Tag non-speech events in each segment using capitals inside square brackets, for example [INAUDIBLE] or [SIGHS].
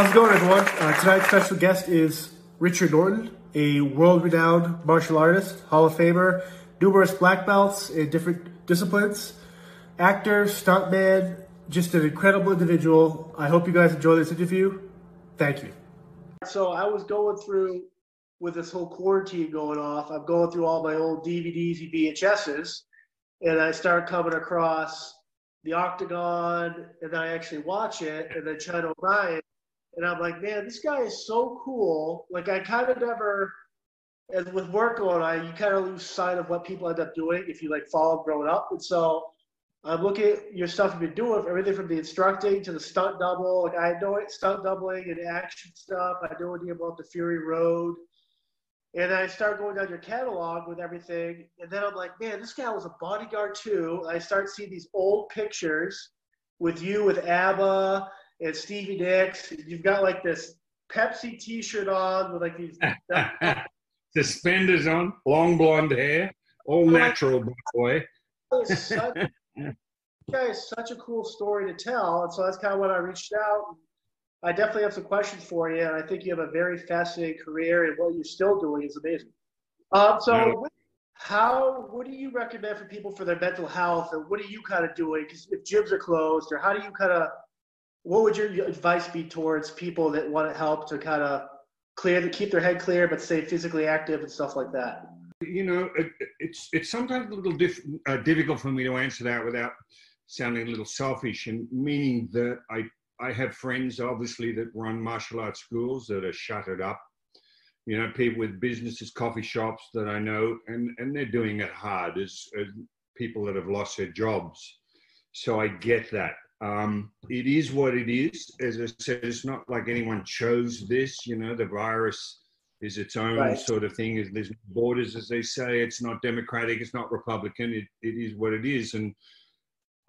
How's it going, everyone? Uh, tonight's special guest is Richard Norton, a world-renowned martial artist, Hall of Famer, numerous black belts in different disciplines, actor, stuntman, just an incredible individual. I hope you guys enjoy this interview. Thank you. So I was going through with this whole quarantine going off. I'm going through all my old DVDs and VHSs, and I start coming across the Octagon, and I actually watch it, and then China O'Brien, and I'm like, man, this guy is so cool. Like I kind of never, as with work going on, you kind of lose sight of what people end up doing if you like follow growing up. And so I'm looking at your stuff you've been doing, everything from the instructing to the stunt double. Like I know it, stunt doubling and action stuff. I know anything about the Fury Road. And I start going down your catalog with everything. And then I'm like, man, this guy was a bodyguard too. I start seeing these old pictures with you with ABBA and Stevie Nicks. You've got like this Pepsi T-shirt on with like these [LAUGHS] suspenders on, long blonde hair, all natural, boy. Such, guy is such a cool story to tell, and so that's kind of when I reached out. I definitely have some questions for you, and I think you have a very fascinating career, and what you're still doing is amazing. Um, so, how what do you recommend for people for their mental health, and what are you kind of doing? Because if gyms are closed, or how do you kind of what would your advice be towards people that want to help to kind of clear, keep their head clear, but stay physically active and stuff like that? You know, it, it's it's sometimes a little diff, uh, difficult for me to answer that without sounding a little selfish, and meaning that I I have friends obviously that run martial arts schools that are shuttered up. You know, people with businesses, coffee shops that I know, and and they're doing it hard as, as people that have lost their jobs. So I get that. Um, it is what it is. As I said, it's not like anyone chose this. You know, the virus is its own right. sort of thing. There's borders, as they say. It's not Democratic. It's not Republican. It, it is what it is. And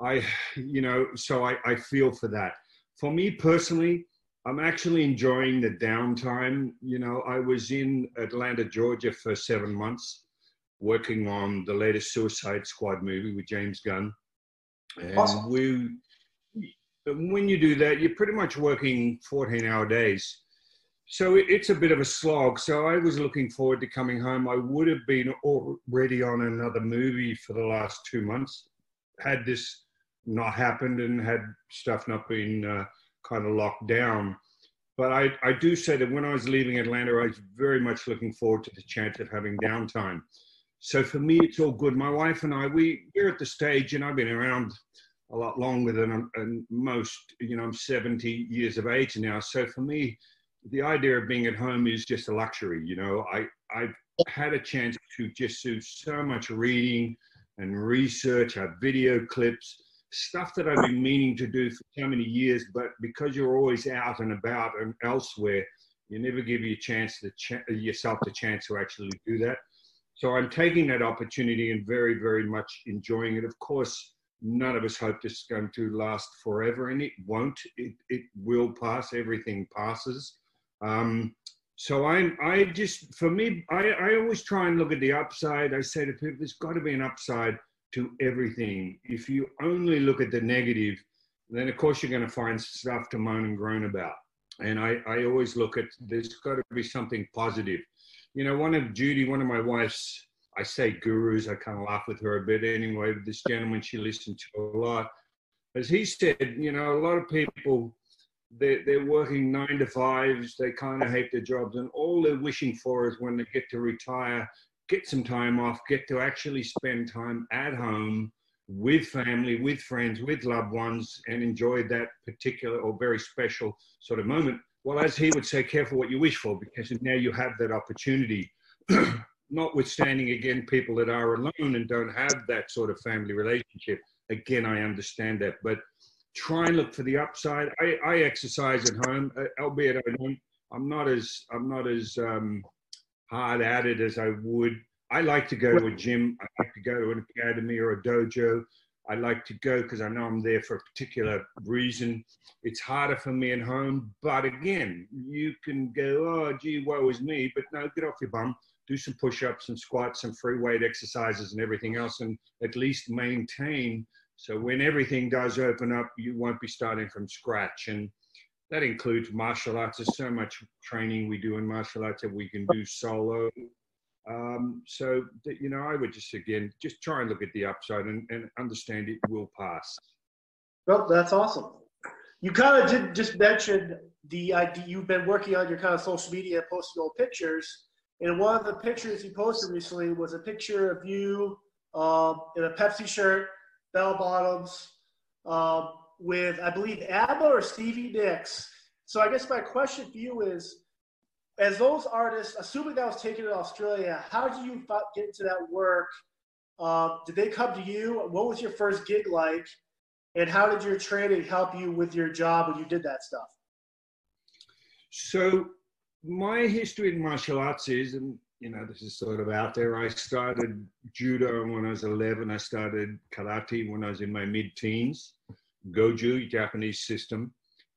I, you know, so I, I feel for that. For me personally, I'm actually enjoying the downtime. You know, I was in Atlanta, Georgia for seven months working on the latest Suicide Squad movie with James Gunn. And awesome. we when you do that, you're pretty much working 14 hour days. So it's a bit of a slog. So I was looking forward to coming home. I would have been already on another movie for the last two months had this not happened and had stuff not been uh, kind of locked down. But I, I do say that when I was leaving Atlanta, I was very much looking forward to the chance of having downtime. So for me, it's all good. My wife and I, we, we're at the stage, and I've been around a lot longer than, um, than most. You know, I'm 70 years of age now. So for me, the idea of being at home is just a luxury. You know, I, I've had a chance to just do so much reading and research, have video clips, stuff that I've been meaning to do for so many years, but because you're always out and about and elsewhere, you never give your chance to ch- yourself the chance to actually do that. So I'm taking that opportunity and very, very much enjoying it. Of course, none of us hope this is going to last forever, and it won't. It, it will pass. Everything passes. Um, so I'm, I just, for me, I, I always try and look at the upside. I say to people, there's got to be an upside to everything. If you only look at the negative, then of course you're going to find stuff to moan and groan about. And I, I always look at there's got to be something positive. You know, one of Judy, one of my wife's I say gurus, I kind of laugh with her a bit anyway, but this gentleman she listened to a lot. As he said, you know, a lot of people, they're, they're working nine to fives, they kind of hate their jobs, and all they're wishing for is when they get to retire, get some time off, get to actually spend time at home with family, with friends, with loved ones, and enjoy that particular or very special sort of moment. Well, as he would say, careful what you wish for, because now you have that opportunity. [CLEARS THROAT] notwithstanding again people that are alone and don't have that sort of family relationship again i understand that. But try and look for the upside. I, I exercise at home uh, albeit i don't i'm not as i'm not as um, hard at it as i would. I like to go to a gym. I like to go to an academy or a dojo. I like to go because I know I'm there for a particular reason. It's harder for me at home, but again, you can go, oh, gee, woe is me, but no, get off your bum do some push-ups and squats and free weight exercises and everything else and at least maintain so when everything does open up you won't be starting from scratch and that includes martial arts. There's so much training we do in martial arts that we can do solo. Um, so, you know, I would just, again, just try and look at the upside and, and understand it will pass. Well, that's awesome. You kind of did just mention the idea you've been working on your kind of social media, posting old pictures. And one of the pictures you posted recently was a picture of you um, in a Pepsi shirt, bell bottoms, um, with I believe ABBA or Stevie Nicks. So I guess my question for you is, as those artists, assuming that was taken in Australia, how did you get into that work? Um, did they come to you? What was your first gig like? And how did your training help you with your job when you did that stuff? So my history in martial arts is, and you know, this is sort of out there. I started judo when I was 11. I started karate when I was in my mid-teens. Goju, Japanese system.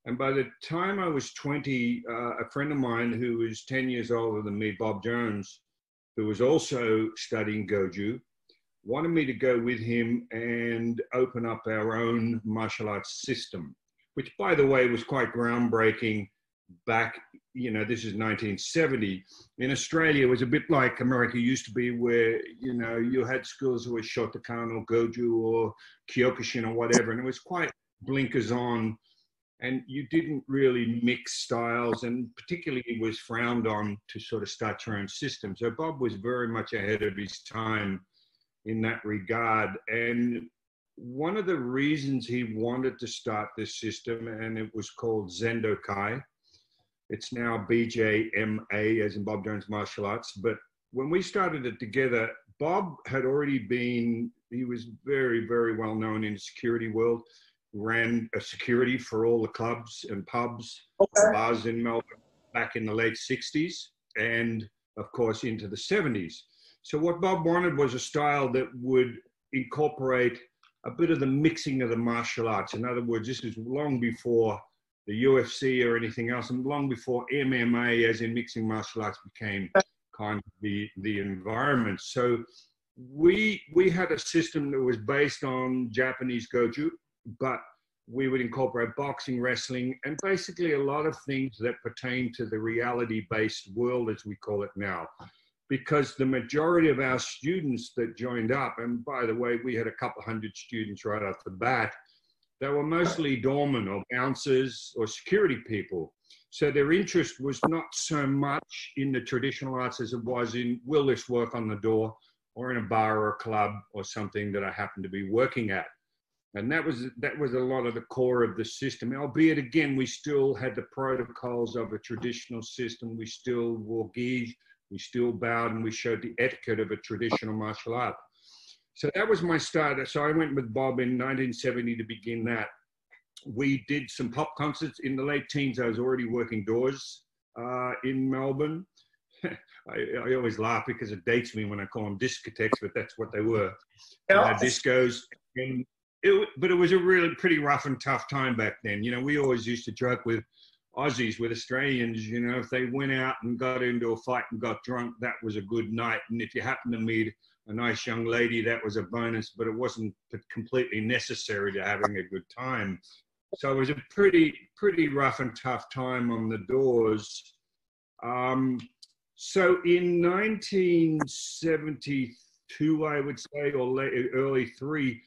And by the time I was 20, uh, a friend of mine who was 10 years older than me, Bob Jones, who was also studying Goju, wanted me to go with him and open up our own martial arts system, which, by the way, was quite groundbreaking back, you know, this is 1970. In Australia, it was a bit like America used to be, where, you know, you had schools who were Shotokan or Goju or Kyokushin or whatever, and it was quite blinkers on. And you didn't really mix styles, and particularly it was frowned on to sort of start your own system. So Bob was very much ahead of his time in that regard. And one of the reasons he wanted to start this system, and it was called Zendo Kai. It's now BJMA, as in Bob Jones Martial Arts. But when we started it together, Bob had already been, he was very, very well known in the security world, ran a security for all the clubs and pubs, okay. bars in Melbourne back in the late 60s and, of course, into the 70s. So what Bob wanted was a style that would incorporate a bit of the mixing of the martial arts. In other words, this is long before the UFC or anything else, and long before MMA, as in mixing martial arts, became kind of the the environment. So we we had a system that was based on Japanese goju, but we would incorporate boxing, wrestling, and basically a lot of things that pertain to the reality-based world, as we call it now because the majority of our students that joined up, and by the way, we had a couple hundred students right off the bat, they were mostly doormen or bouncers or security people. So their interest was not so much in the traditional arts as it was in will this work on the door or in a bar or a club or something that I happen to be working at. And that was that was a lot of the core of the system. Albeit again, we still had the protocols of a traditional system. We still wore gi we still bowed and we showed the etiquette of a traditional martial art. So that was my start. So I went with Bob in 1970 to begin that. We did some pop concerts in the late teens. I was already working doors uh, in Melbourne. [LAUGHS] I, I, always laugh because it dates me when I call them discotheques, but that's what they were. Uh, discos. And it, but it was a really pretty rough and tough time back then. You know, we always used to joke with Aussies with Australians, you know, if they went out and got into a fight and got drunk, that was a good night. And if you happened to meet a nice young lady, that was a bonus, but it wasn't completely necessary to having a good time. So it was a pretty, pretty rough and tough time on the doors. Um, so in 1972, I would say, or late, early three,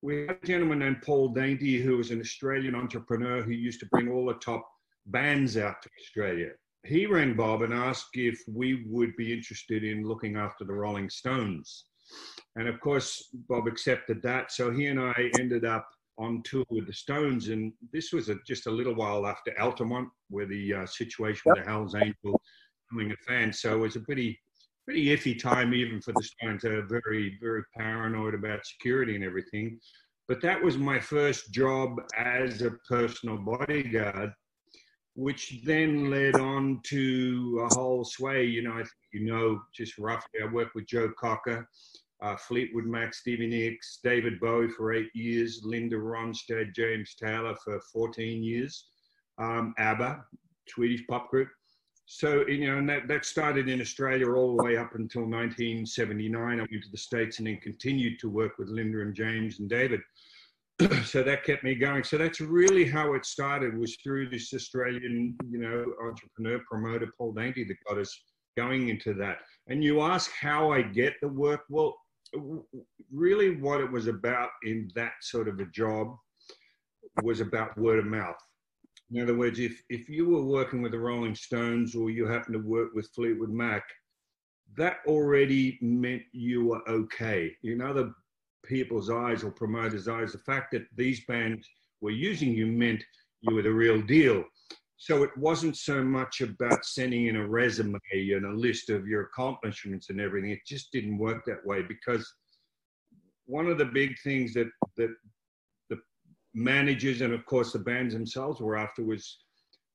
we had a gentleman named Paul Dainty, who was an Australian entrepreneur who used to bring all the top bands out to Australia. He rang Bob and asked if we would be interested in looking after the Rolling Stones. And of course, Bob accepted that. So he and I ended up on tour with the Stones. And this was a, just a little while after Altamont, where the uh, situation with the Hells Angels becoming a fan. So it was a pretty, pretty iffy time even for the Stones. They were very, very paranoid about security and everything. But that was my first job as a personal bodyguard which then led on to a whole sway. You know, I think you know just roughly. I worked with Joe Cocker, uh, Fleetwood Mac, Stevie Nicks, David Bowie for eight years, Linda Ronstadt, James Taylor for 14 years, um, ABBA, Swedish pop group. So, you know, and that, that started in Australia all the way up until 1979. I went to the States and then continued to work with Linda and James and David. [CLEARS THROAT] so that kept me going. So that's really how it started. Was through this Australian, you know, entrepreneur promoter Paul Dainty that got us going into that. And you ask how I get the work. Well, really, what it was about in that sort of a job was about word of mouth. In other words, if if you were working with the Rolling Stones or you happened to work with Fleetwood Mac, that already meant you were okay. In other people's eyes or promoters' eyes, the fact that these bands were using you meant you were the real deal. So it wasn't so much about sending in a resume and a list of your accomplishments and everything. It just didn't work that way because one of the big things that that the managers and of course the bands themselves were after was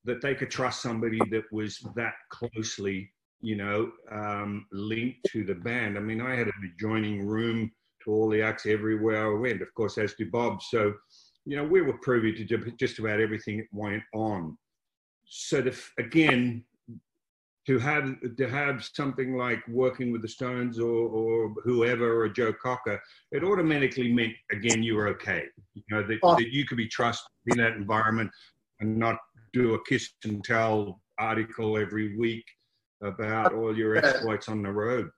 that they could trust somebody that was that closely, you know, um, linked to the band. I mean, I had an adjoining room to all the acts everywhere I went, of course, as did Bob. So, you know, we were privy to just about everything that went on. So, to, again, to have to have something like working with the Stones or, or whoever or Joe Cocker, it automatically meant again you were okay. You know that, oh. that you could be trusted in that environment and not do a kiss and tell article every week about [LAUGHS] all your exploits on the road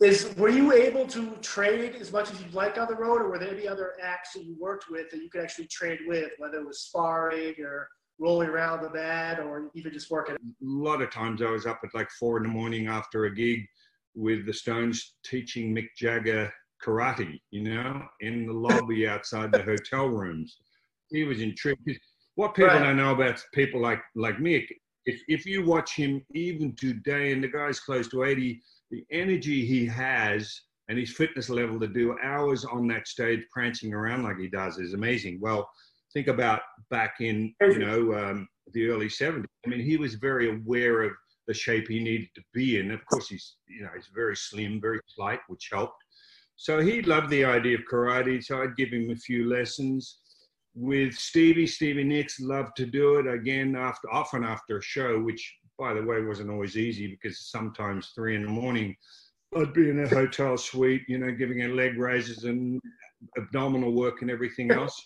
is were you able to trade as much as you'd like on the road, or were there any other acts that you worked with that you could actually trade with, whether it was sparring or rolling around the mat, or even just working? A lot of times I was up at like four in the morning after a gig with the Stones teaching Mick Jagger karate, you know, in the lobby [LAUGHS] outside the hotel rooms. He was intrigued. What people right. don't know about people like like Mick, if if you watch him even today, and the guy's close to eighty the energy he has and his fitness level to do hours on that stage prancing around like he does is amazing. Well, think about back in you know um, the early 70s. I mean, he was very aware of the shape he needed to be in. Of course, he's you know he's very slim, very slight, which helped. So he loved the idea of karate. So I'd give him a few lessons. With Stevie, Stevie Nicks loved to do it again after often after a show, which by the way, wasn't always easy because sometimes three in the morning, I'd be in a hotel suite, you know, giving her leg raises and abdominal work and everything [LAUGHS] else.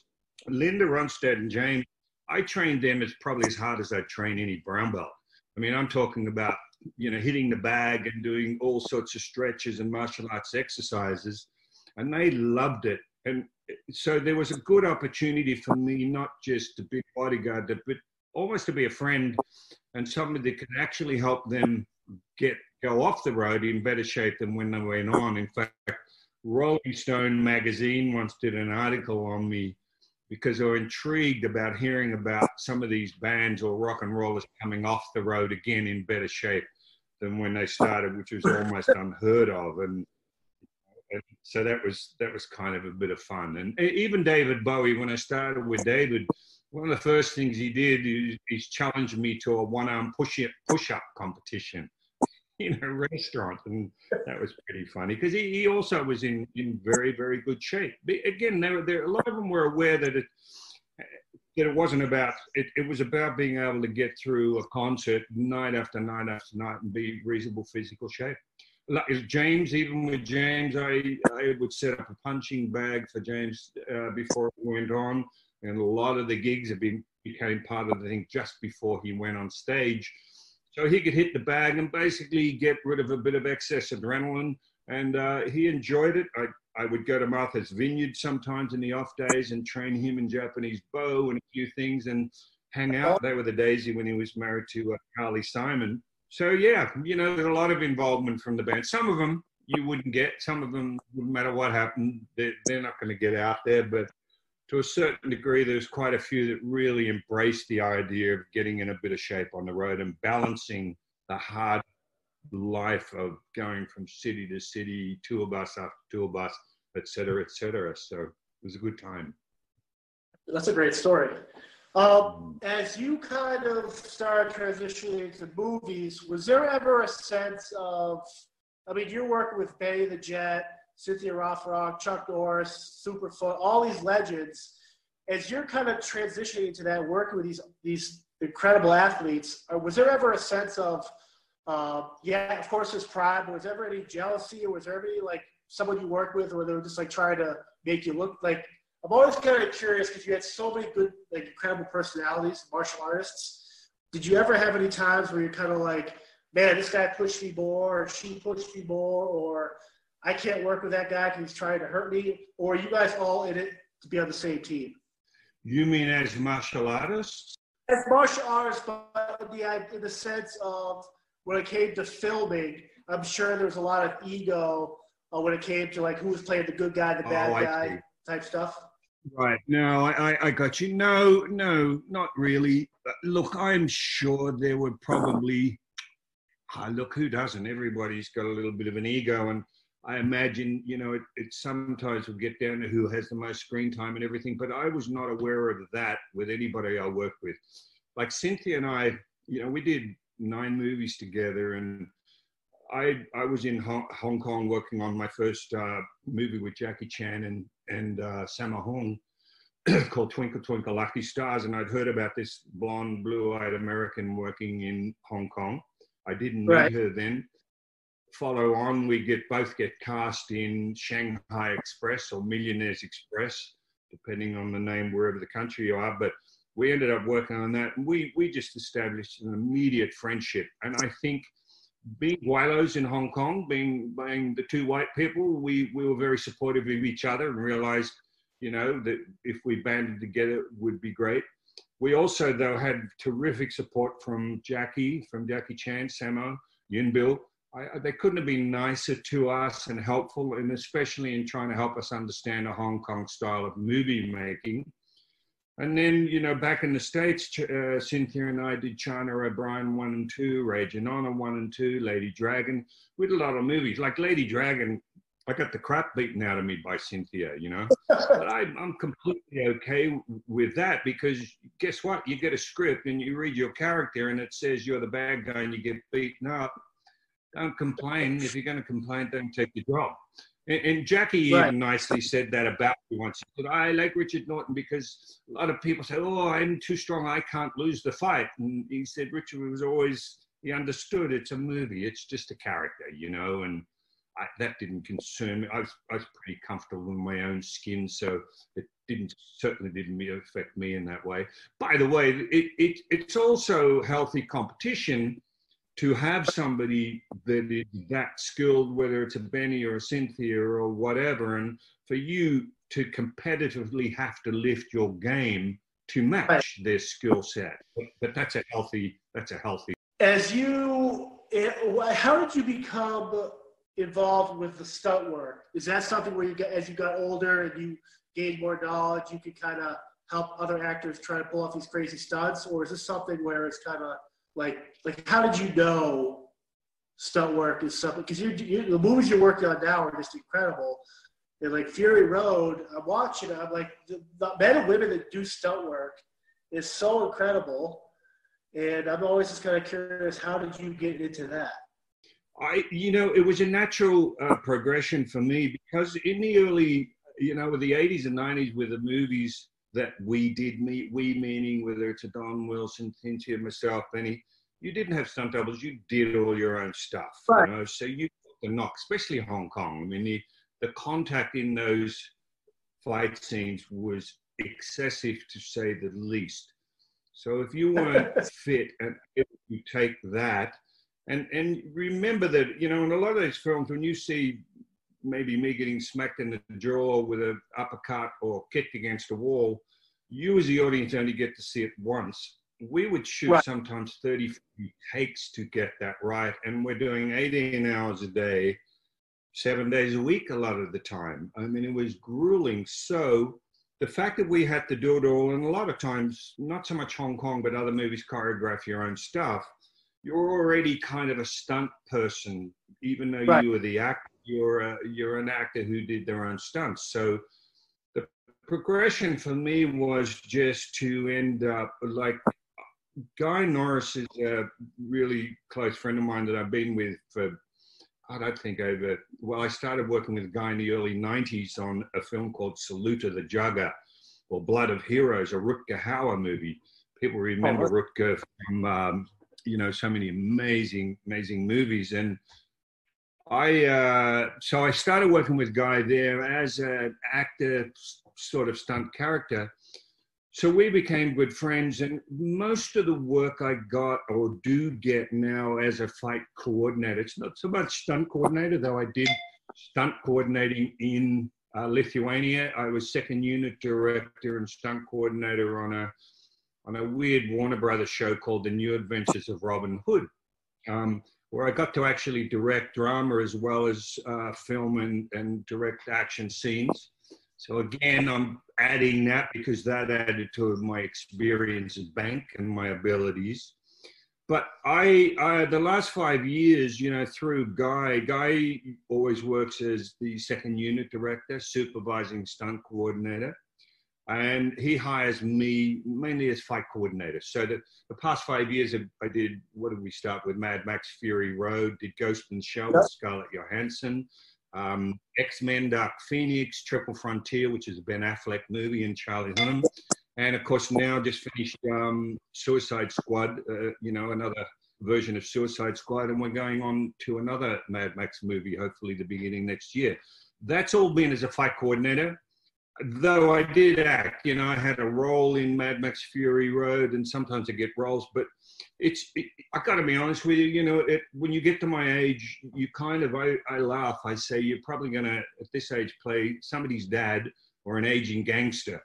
Linda Ronstadt and James, I trained them as probably as hard as I'd train any brown belt. I mean, I'm talking about, you know, hitting the bag and doing all sorts of stretches and martial arts exercises. And they loved it. And so there was a good opportunity for me, not just to be bodyguard, but almost to be a friend and somebody that could actually help them get go off the road in better shape than when they went on. In fact, Rolling Stone magazine once did an article on me because they were intrigued about hearing about some of these bands or rock and rollers coming off the road again in better shape than when they started, which was almost unheard of. And, and so that was that was kind of a bit of fun. And even David Bowie, when I started with David, one of the first things he did is, is challenge me to a one-arm push-up push-up competition [LAUGHS] in a restaurant, and that was pretty funny because he, he also was in in very very good shape. But again, there a lot of them were aware that it that it wasn't about it, it was about being able to get through a concert night after night after night and be reasonable physical shape. Like James, even with James, I I would set up a punching bag for James uh, before it went on and a lot of the gigs have been became part of the thing just before he went on stage. So he could hit the bag and basically get rid of a bit of excess adrenaline. And uh, he enjoyed it. I, I would go to Martha's Vineyard sometimes in the off days and train him in Japanese bow and a few things and hang out. They were the days when he was married to uh, Carly Simon. So yeah, you know, there's a lot of involvement from the band. Some of them you wouldn't get. Some of them, no matter what happened, they're, they're not going to get out there. But to a certain degree, there's quite a few that really embrace the idea of getting in a bit of shape on the road and balancing the hard life of going from city to city, tour bus after tour bus, et cetera, et cetera. So it was a good time. That's a great story. Um, as you kind of started transitioning into movies, was there ever a sense of, I mean, you're working with Benny the Jet, Cynthia Rothrock, Chuck Norris, Superfoot, all these legends. As you're kind of transitioning into that, working with these these incredible athletes, uh, was there ever a sense of, uh, yeah, of course, there's pride, but was there ever any jealousy, or was there any like someone you work with, or they were just like trying to make you look like? I'm always kind of curious because you had so many good, like incredible personalities, martial artists. Did you ever have any times where you're kind of like, man, this guy pushed me more, or she pushed me more, or I can't work with that guy because he's trying to hurt me? Or are you guys all in it to be on the same team? You mean as martial artists? As martial artists, but in the, in the sense of when it came to filming, I'm sure there was a lot of ego uh, when it came to like who was playing the good guy, the bad oh, guy type stuff. Right. No, I, I got you. No, no, not really. Look, I'm sure there were probably. [SIGHS] Ah, look, who doesn't? Everybody's got a little bit of an ego, and I imagine, you know, it, it sometimes will get down to who has the most screen time and everything. But I was not aware of that with anybody I worked with. Like Cynthia and I, you know, we did nine movies together, and I I was in Hong, Hong Kong working on my first uh, movie with Jackie Chan and and uh, Sammo Hung [CLEARS THROAT] called Twinkle Twinkle Lucky Stars, and I'd heard about this blonde, blue-eyed American working in Hong Kong. I didn't meet her then. Follow on, we get both get cast in Shanghai Express or Millionaires Express, depending on the name wherever the country you are. But we ended up working on that, and we we just established an immediate friendship. And I think being Gweilos in Hong Kong, being being the two white people, we we were very supportive of each other and realized, you know, that if we banded together, it would be great. We also, though, had terrific support from Jackie, from Jackie Chan, Sammo, Yuen Biao. I, they couldn't have been nicer to us and helpful, and especially in trying to help us understand a Hong Kong style of movie making. And then, you know, back in the States, uh, Cynthia and I did China O'Brien 1 and 2, Raging Honor 1 and 2, Lady Dragon. We did a lot of movies. Like Lady Dragon, I got the crap beaten out of me by Cynthia, you know. [LAUGHS] but I, I'm completely okay with that because guess what? You get a script and you read your character and it says you're the bad guy and you get beaten up. Don't complain. If you're going to complain, don't take your job. And, and Jackie right. even nicely said that about me once. He said, I like Richard Norton because a lot of people say, oh, I'm too strong. I can't lose the fight. And he said, Richard was always, he understood it's a movie. It's just a character, you know, and I, that didn't concern me. I was, I was pretty comfortable in my own skin, so it didn't certainly didn't affect me in that way. By the way, it, it it's also healthy competition to have somebody that is that skilled, whether it's a Benny or a Cynthia or whatever, and for you to competitively have to lift your game to match right. their skill set. But, but, that's a healthy. That's a healthy. As you, eh, how did you become involved with the stunt work? Is that something where you get as you got older and you gained more knowledge, you could kind of help other actors try to pull off these crazy stunts, or is this something where it's kind of like like how did you know stunt work is something because you, the movies you're working on now are just incredible. And like fury road i'm watching i'm like the, the men and women that do stunt work is so incredible. And i'm always just kind of curious how did you get into that? I you know it was a natural uh, progression for me because in the early you know with the 80s and 90s with the movies that we did meet, we meaning whether it's a Don Wilson, Cynthia, myself, Benny, you didn't have stunt doubles, you did all your own stuff. Right. You know? So you the knock, especially Hong Kong. I mean, the, the contact in those fight scenes was excessive to say the least. So if you weren't [LAUGHS] fit and if you take that, and and remember that you know in a lot of those films when you see maybe me getting smacked in the jaw with an uppercut or kicked against a wall, you as the audience only get to see it once. We would shoot right. sometimes 30 takes to get that right. And we're doing 18 hours a day, seven days a week a lot of the time. I mean, it was grueling. So the fact that we had to do it all, and a lot of times, not so much Hong Kong, but other movies choreograph your own stuff, you're already kind of a stunt person, even though right. you were the actor you're a, you're an actor who did their own stunts. So the progression for me was just to end up like Guy Norris is a really close friend of mine that I've been with for I don't think over well I started working with Guy in the early 90s on a film called Salute Saluta the Jugger or Blood of Heroes, a Rutger Hauer movie. People remember oh, Rutger from um, you know so many amazing amazing movies and I uh, so I started working with Guy there as an actor, sort of stunt character. So we became good friends, and most of the work I got or do get now as a fight coordinator, it's not so much stunt coordinator, though I did stunt coordinating in uh, Lithuania. I was second unit director and stunt coordinator on a on a weird Warner Brothers show called The New Adventures of Robin Hood, um, where I got to actually direct drama as well as uh, film and, and direct action scenes. So again, I'm adding that because that added to my experience at bank and my abilities. But I, I, the last five years, you know, through Guy, Guy always works as the second unit director, supervising stunt coordinator and he hires me mainly as fight coordinator. So the, the past five years, I did what did we start with? Mad Max Fury Road, did Ghost in the Shell yep. with Scarlett Johansson, um, X Men Dark Phoenix, Triple Frontier, which is a Ben Affleck movie, and Charlie Hunnam. And of course, now just finished um, Suicide Squad, uh, you know, another version of Suicide Squad, and we're going on to another Mad Max movie, hopefully the beginning next year. That's all been as a fight coordinator though I did act, you know, I had a role in Mad Max Fury Road, and sometimes I get roles, but it's, it, I got to be honest with you, you know, it, when you get to my age, you kind of, I, I laugh, I say, you're probably going to, at this age, play somebody's dad or an aging gangster.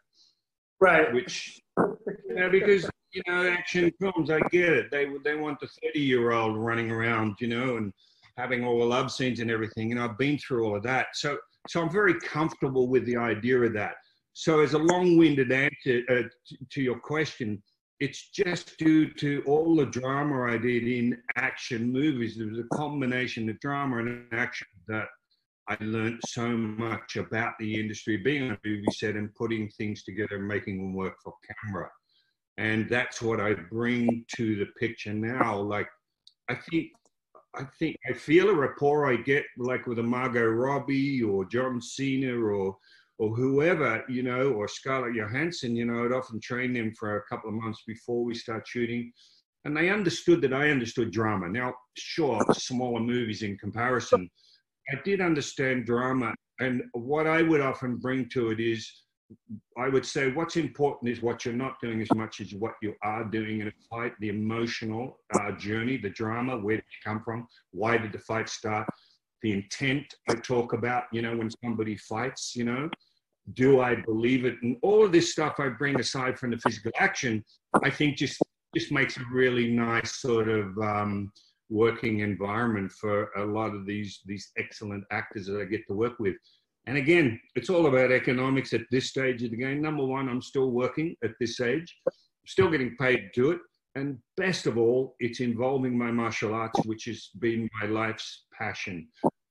Right. Which, you know, because, you know, action films, I get it. They, they want the 30 year old running around, you know, and having all the love scenes and everything. And I've been through all of that. So, so I'm very comfortable with the idea of that. So, as a long winded answer uh, to, to your question, it's just due to all the drama I did in action movies. There was a combination of drama and action that I learned so much about the industry, being on a movie set and putting things together and making them work for camera. And that's what I bring to the picture now. Like, I think I think I feel a rapport I get like with a Margot Robbie or John Cena or or whoever, you know, or Scarlett Johansson, you know, I'd often train them for a couple of months before we start shooting. And they understood that I understood drama. Now, sure, smaller movies in comparison. I did understand drama. And what I would often bring to it is I would say what's important is what you're not doing as much as what you are doing in a fight, the emotional uh, journey, the drama, where did you come from? Why did the fight start? The intent I talk about, you know, when somebody fights, you know, do I believe it? And all of this stuff I bring aside from the physical action, I think just just makes a really nice sort of um, working environment for a lot of these these excellent actors that I get to work with. And again, it's all about economics at this stage of the game. Number one, I'm still working at this age, still getting paid to it. And best of all, it's involving my martial arts, which has been my life's passion.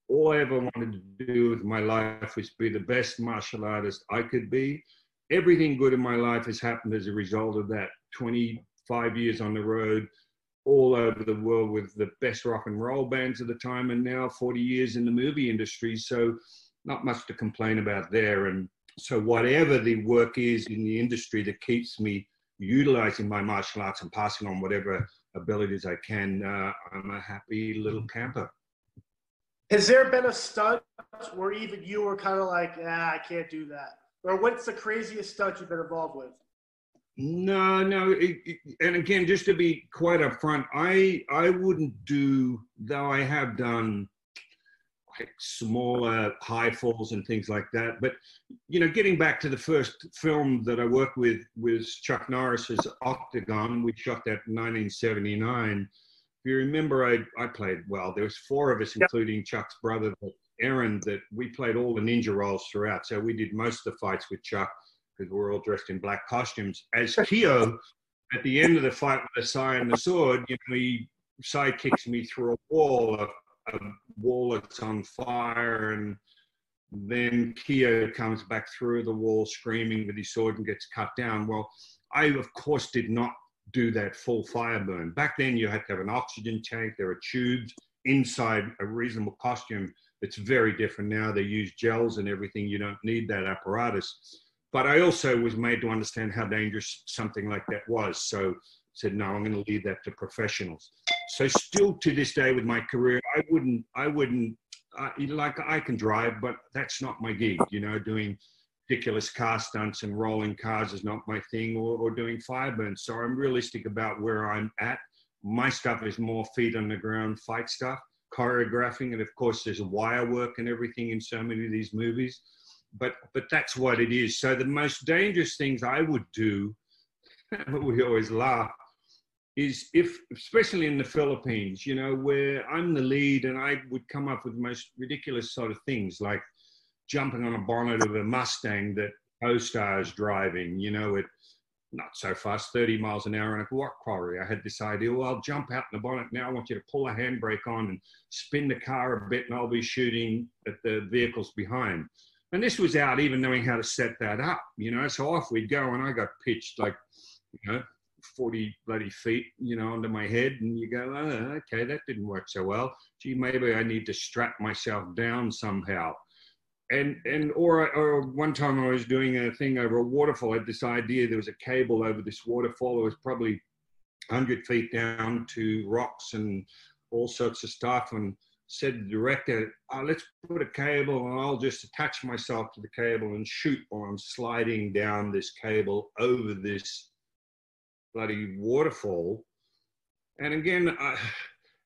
All I ever wanted to do with my life was be the best martial artist I could be. Everything good in my life has happened as a result of that 25 years on the road, all over the world with the best rock and roll bands of the time, and now 40 years in the movie industry. So not much to complain about there. And so, whatever the work is in the industry that keeps me utilizing my martial arts and passing on whatever abilities I can, uh, I'm a happy little camper. Has there been a stunt where even you were kind of like, ah, I can't do that? Or what's the craziest stunt you've been involved with? No, no, it, it, and again, just to be quite upfront, I I wouldn't do though I have done like smaller uh, high falls and things like that. But you know, getting back to the first film that I worked with was Chuck Norris's Octagon. We shot that in 1979. If you remember, I I played well. There was four of us, yep. including Chuck's brother Aaron, that we played all the ninja roles throughout. So we did most of the fights with Chuck because we are all dressed in black costumes. As Keo, at the end of the fight with the sai and the sword, you know, he sidekicks me through a wall a wall that's on fire and then Keo comes back through the wall screaming with his sword and gets cut down. Well, I, of course, did not do that full fire burn. Back then, you had to have an oxygen tank, there are tubes inside a reasonable costume. It's very different now. They use gels and everything. You don't need that apparatus. But I also was made to understand how dangerous something like that was. So said, no, I'm going to leave that to professionals. So still to this day with my career, I wouldn't, I wouldn't uh, like I can drive, but that's not my gig. You know, doing ridiculous car stunts and rolling cars is not my thing, or, or doing fireburns. So I'm realistic about where I'm at. My stuff is more feet on the ground fight stuff, choreographing, and of course there's wire work and everything in so many of these movies. But but that's what it is. So the most dangerous things I would do, [LAUGHS] we always laugh, is if especially in the Philippines, you know, where I'm the lead and I would come up with the most ridiculous sort of things like jumping on a bonnet of a Mustang that co-star is driving, you know, at not so fast, 30 miles an hour in a rock quarry. I had this idea, well, I'll jump out in the bonnet now. I want you to pull a handbrake on and spin the car a bit, and I'll be shooting at the vehicles behind. And this was out even knowing how to set that up, you know. So off we'd go, and I got pitched like, you know, 40 bloody feet, you know, under my head. And you go, oh, okay, that didn't work so well. Gee, maybe I need to strap myself down somehow and and or or one time I was doing a thing over a waterfall. I had this idea there was a cable over this waterfall. It was probably hundred feet down to rocks and all sorts of stuff. And said to the director, oh, "Let's put a cable, and I'll just attach myself to the cable and shoot while I'm sliding down this cable over this bloody waterfall." And again, I,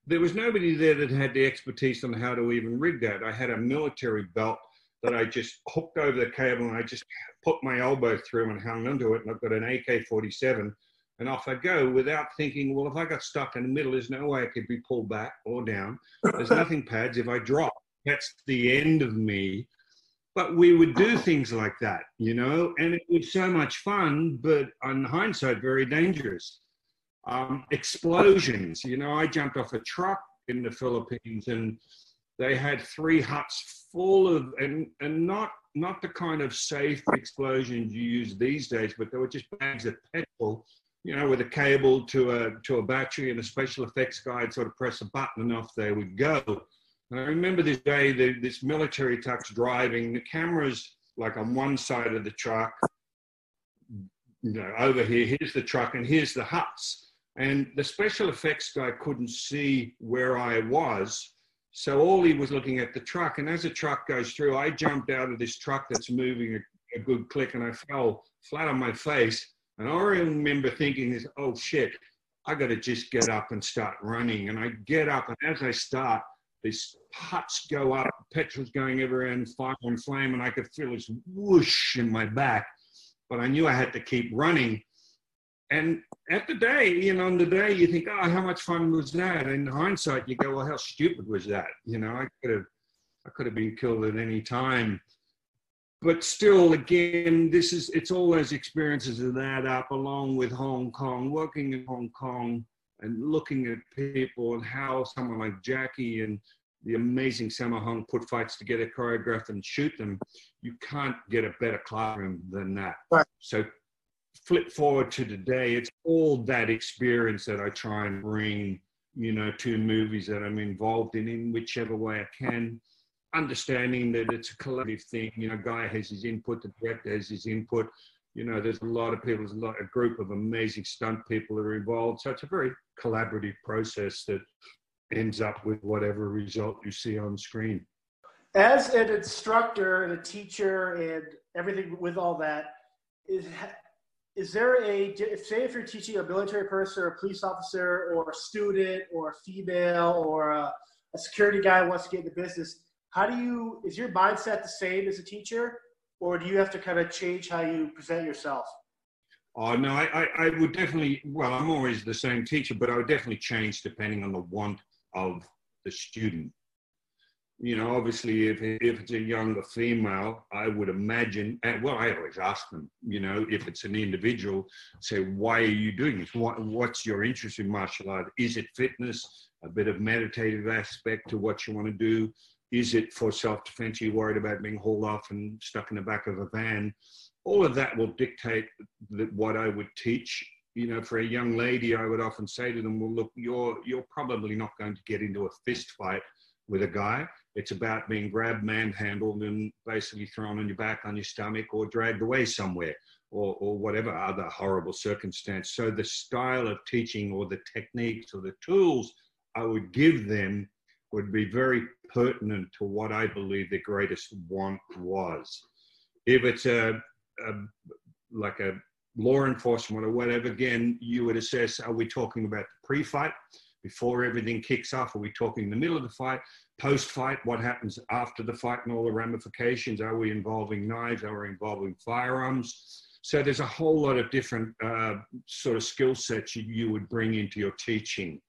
there was nobody there that had the expertise on how to even rig that. I had a military belt that I just hooked over the cable and I just put my elbow through and hung onto it. And I've got an AK 47 and off I go without thinking, well, if I got stuck in the middle, there's no way I could be pulled back or down. There's nothing pads. If I drop, that's the end of me. But we would do things like that, you know, and it was so much fun, but on hindsight, very dangerous. Um, explosions, you know, I jumped off a truck in the Philippines and they had three huts full of and and not not the kind of safe explosions you use these days, but they were just bags of petrol, you know, with a cable to a to a battery and a special effects guy sort of press a button and off they would go. And I remember this day, the, this military truck's driving, the camera's like on one side of the truck, you know, over here, here's the truck and here's the huts. And the special effects guy couldn't see where I was so all he was looking at the truck, and as the truck goes through, I jumped out of this truck that's moving a, a good click, and I fell flat on my face. And I remember thinking, "This, oh shit, I got to just get up and start running." And I get up, and as I start, these huts go up, petrol's going everywhere, and fire and flame, and I could feel this whoosh in my back. But I knew I had to keep running and at the day, you know, on the day, you think, oh, how much fun was that? In hindsight, you go, well, how stupid was that? You know, I could have, I could have been killed at any time. But still, again, this is, it's all those experiences of that add up along with Hong Kong, working in Hong Kong and looking at people and how someone like Jackie and the amazing Sammo Hung put fights together, choreograph and shoot them. You can't get a better classroom than that. Right. So flip forward to today, it's all that experience that I try and bring, you know, to movies that I'm involved in, in whichever way I can. Understanding that it's a collective thing, you know, guy has his input, the director has his input. You know, there's a lot of people, there's a lot, a group of amazing stunt people that are involved. So it's a very collaborative process that ends up with whatever result you see on screen. As an instructor and a teacher and everything with all that, is is there a say if you're teaching a military person or a police officer or a student or a female or a, a security guy wants to get into business how do you is your mindset the same as a teacher or do you have to kind of change how you present yourself oh no I, I, I would definitely well i'm always the same teacher but i would definitely change depending on the want of the student you know, obviously, if, if it's a younger female, I would imagine, well, I always ask them, you know, if it's an individual, say, why are you doing this? What, what's your interest in martial art? Is it fitness, a bit of meditative aspect to what you want to do? Is it for self defense? Are you worried about being hauled off and stuck in the back of a van? All of that will dictate that what I would teach. You know, for a young lady, I would often say to them, well, look, you're, you're probably not going to get into a fist fight with a guy it's about being grabbed, manhandled, and basically thrown on your back, on your stomach, or dragged away somewhere, or, or whatever other horrible circumstance. So, the style of teaching, or the techniques, or the tools I would give them would be very pertinent to what I believe the greatest want was. If it's a, a like a law enforcement or whatever, again, you would assess: Are we talking about the pre-fight? before everything kicks off? Are we talking in the middle of the fight, post fight? What happens after the fight and all the ramifications? Are we involving knives? Are we involving firearms? So there's a whole lot of different uh, sort of skill sets you, you would bring into your teaching.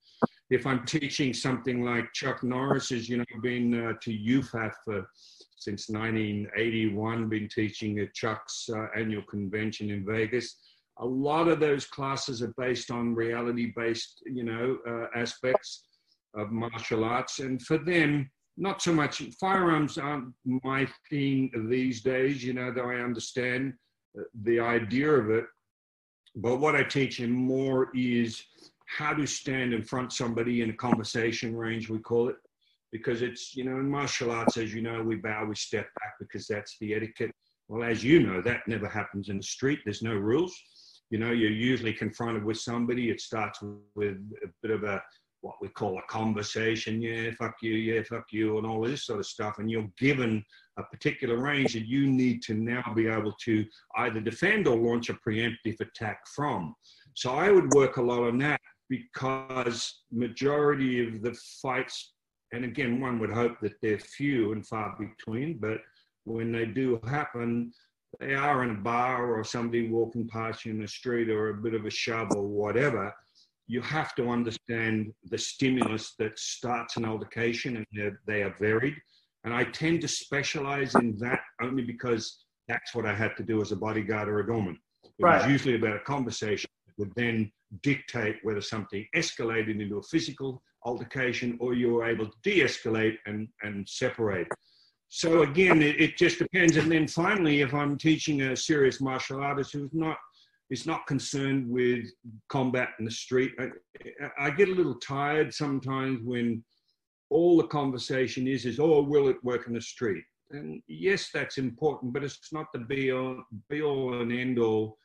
If I'm teaching something like Chuck Norris has, you know, been uh, to UFAF for since 1981, been teaching at Chuck's uh, annual convention in Vegas a lot of those classes are based on reality-based, you know, uh, aspects of martial arts, and for them, not so much firearms aren't my theme these days. You know, though I understand the idea of it, but what I teach them more is how to stand in front somebody in a conversation range, we call it, because it's you know in martial arts, as you know, we bow, we step back because that's the etiquette. Well, as you know, that never happens in the street. There's no rules you know, you're usually confronted with somebody. It starts with a bit of a what we call a conversation. Yeah, fuck you. Yeah, fuck you, and all this sort of stuff. And you're given a particular range that you need to now be able to either defend or launch a preemptive attack from. So I would work a lot on that because majority of the fights, and again, one would hope that they're few and far between, but when they do happen, they are in a bar or somebody walking past you in the street or a bit of a shove or whatever, you have to understand the stimulus that starts an altercation and they are varied. And I tend to specialize in that only because that's what I had to do as a bodyguard or a doorman. It right. was usually about a conversation would then dictate whether something escalated into a physical altercation or you were able to de-escalate and, and separate. So again, it, it, just depends. And then finally, if I'm teaching a serious martial artist who's not is not concerned with combat in the street, I, I get a little tired sometimes when all the conversation is is oh, will it work in the street? And yes, that's important, but it's not the be all, be all and end all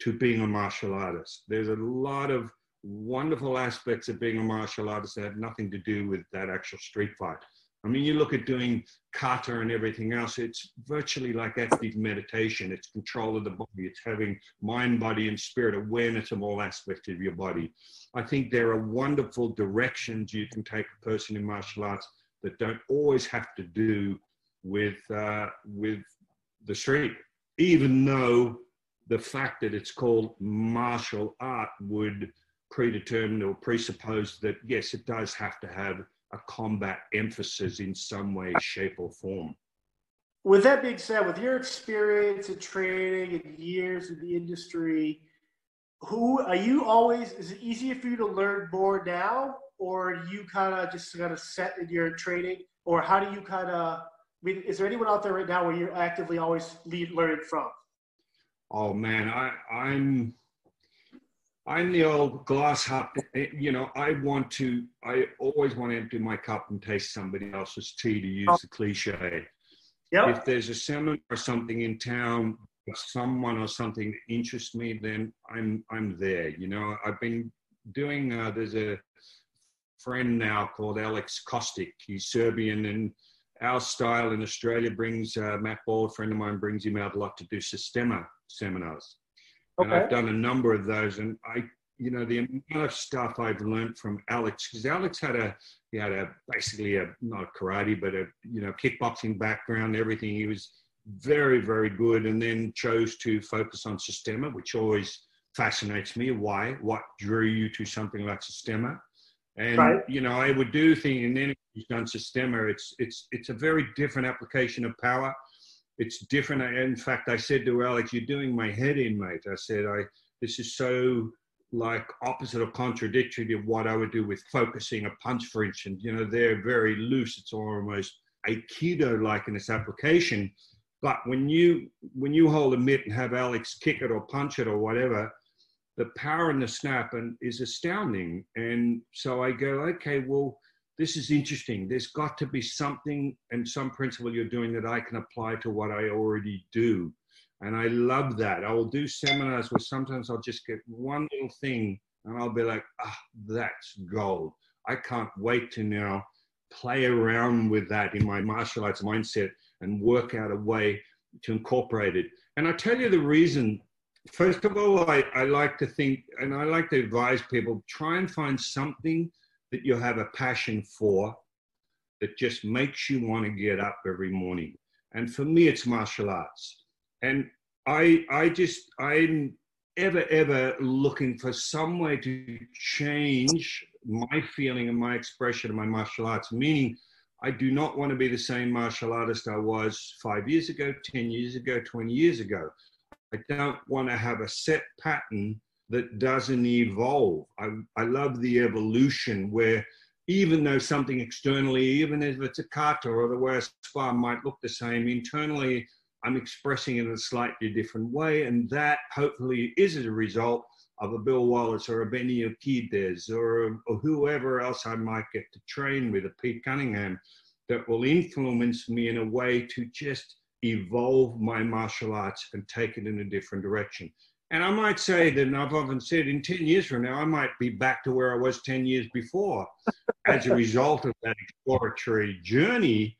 to being a martial artist. There's a lot of wonderful aspects of being a martial artist that have nothing to do with that actual street fight. I mean, you look at doing kata and everything else, it's virtually like active meditation. It's control of the body, it's having mind, body, and spirit awareness of all aspects of your body. I think there are wonderful directions you can take a person in martial arts that don't always have to do with, uh, with the street, even though the fact that it's called martial art would predetermine or presuppose that, yes, it does have to have a combat emphasis in some way, shape, or form. With that being said, with your experience and training and years in the industry, who are you always? Is it easier for you to learn more now, or you kind of just kind of set in your training, or how do you kind of? I mean, is there anyone out there right now where you're actively always lead, learning from? Oh man, I I'm I'm the old glass half. You know, I want to. I always want to empty my cup and taste somebody else's tea. To use the cliche. Yep. If there's a seminar or something in town, someone or something that interests me, then I'm I'm there. You know, I've been doing. Uh, there's a friend now called Alex Kostic. He's Serbian, and our style in Australia brings uh, Matt Ball, a friend of mine, brings him out a lot to do Systema seminars. Okay. And I've done a number of those, and I, you know, the amount of stuff I've learned from Alex, because Alex had a, he had a basically a not karate, but a you know kickboxing background, everything. He was very, very good, and then chose to focus on Systema, which always fascinates me. Why? What drew you to something like Systema? And right. you know, I would do things, and then he's done Systema. It's it's it's a very different application of power it's different. In fact, I said to Alex, "You're doing my head in, mate." I said, "I this is so like opposite or contradictory to what I would do with focusing a punch, for instance. You know, they're very loose. It's almost aikido-like in its application. But when you when you hold a mitt and have Alex kick it or punch it or whatever, the power in the snap and is astounding. And so I go, okay, well, this is interesting. There's got to be something and some principle you're doing that I can apply to what I already do. And I love that. I will do seminars where sometimes I'll just get one little thing and I'll be like, ah, that's gold. I can't wait to now play around with that in my martial arts mindset and work out a way to incorporate it. And I tell you the reason. First of all, I, I like to think and I like to advise people try and find something that you have a passion for that just makes you want to get up every morning. And for me, it's martial arts. And I, I just, I'm ever, ever looking for some way to change my feeling and my expression of my martial arts, meaning I do not want to be the same martial artist I was five years ago, 10 years ago, 20 years ago. I don't want to have a set pattern that doesn't evolve. I, I love the evolution where even though something externally, even if it's a kata or the way a spar might look the same, internally I'm expressing it in a slightly different way. And that hopefully is a result of a Bill Wallace or a Benny Urquidez or, or whoever else I might get to train with, a Pete Cunningham, that will influence me in a way to just evolve my martial arts and take it in a different direction. And I might say that, and I've often said, in 10 years from now, I might be back to where I was 10 years before [LAUGHS] as a result of that exploratory journey.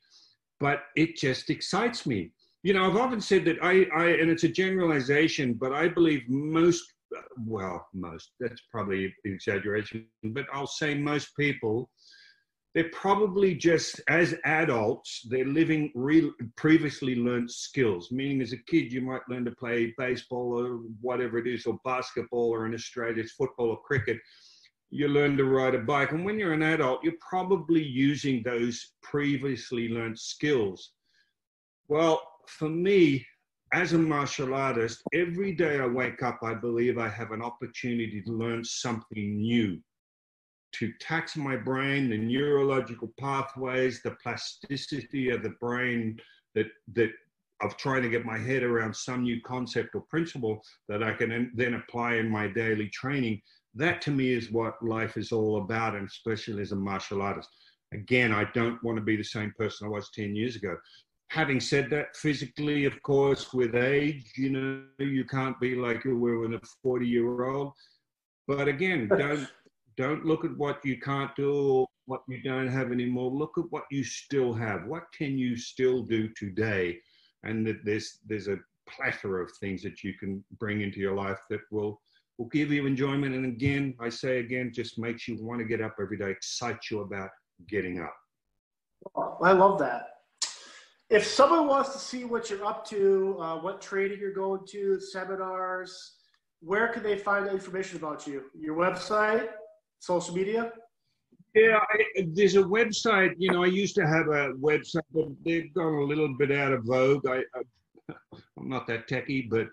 But it just excites me. You know, I've often said that I, I and it's a generalization, but I believe most, uh, well, most, that's probably an exaggeration, but I'll say most people they're probably just as adults they're living re- previously learned skills meaning as a kid you might learn to play baseball or whatever it is or basketball or in australia it's football or cricket. You learn to ride a bike. And when you're an adult you're probably using those previously learned skills. Well for me as a martial artist every day i wake up i believe i have an opportunity to learn something new to tax my brain, the neurological pathways, the plasticity of the brain that that of trying to get my head around some new concept or principle that I can then apply in my daily training. That to me is what life is all about, and especially as a martial artist. Again, I don't want to be the same person I was 10 years ago. Having said that, physically, of course, with age, you know, you can't be like you were when a 40 year old. But again, [LAUGHS] don't don't look at what you can't do or what you don't have anymore. Look at what you still have. What can you still do today? And that there's there's a plethora of things that you can bring into your life that will will give you enjoyment. And again, I say again, just makes you want to get up every day, excites you about getting up. I love that. If someone wants to see what you're up to, uh, what training you're going to, seminars, where can they find information about you? Your website, social media? Yeah, I, there's a website. You know, I used to have a website, but they've gone a little bit out of vogue. I, I am not that techy, but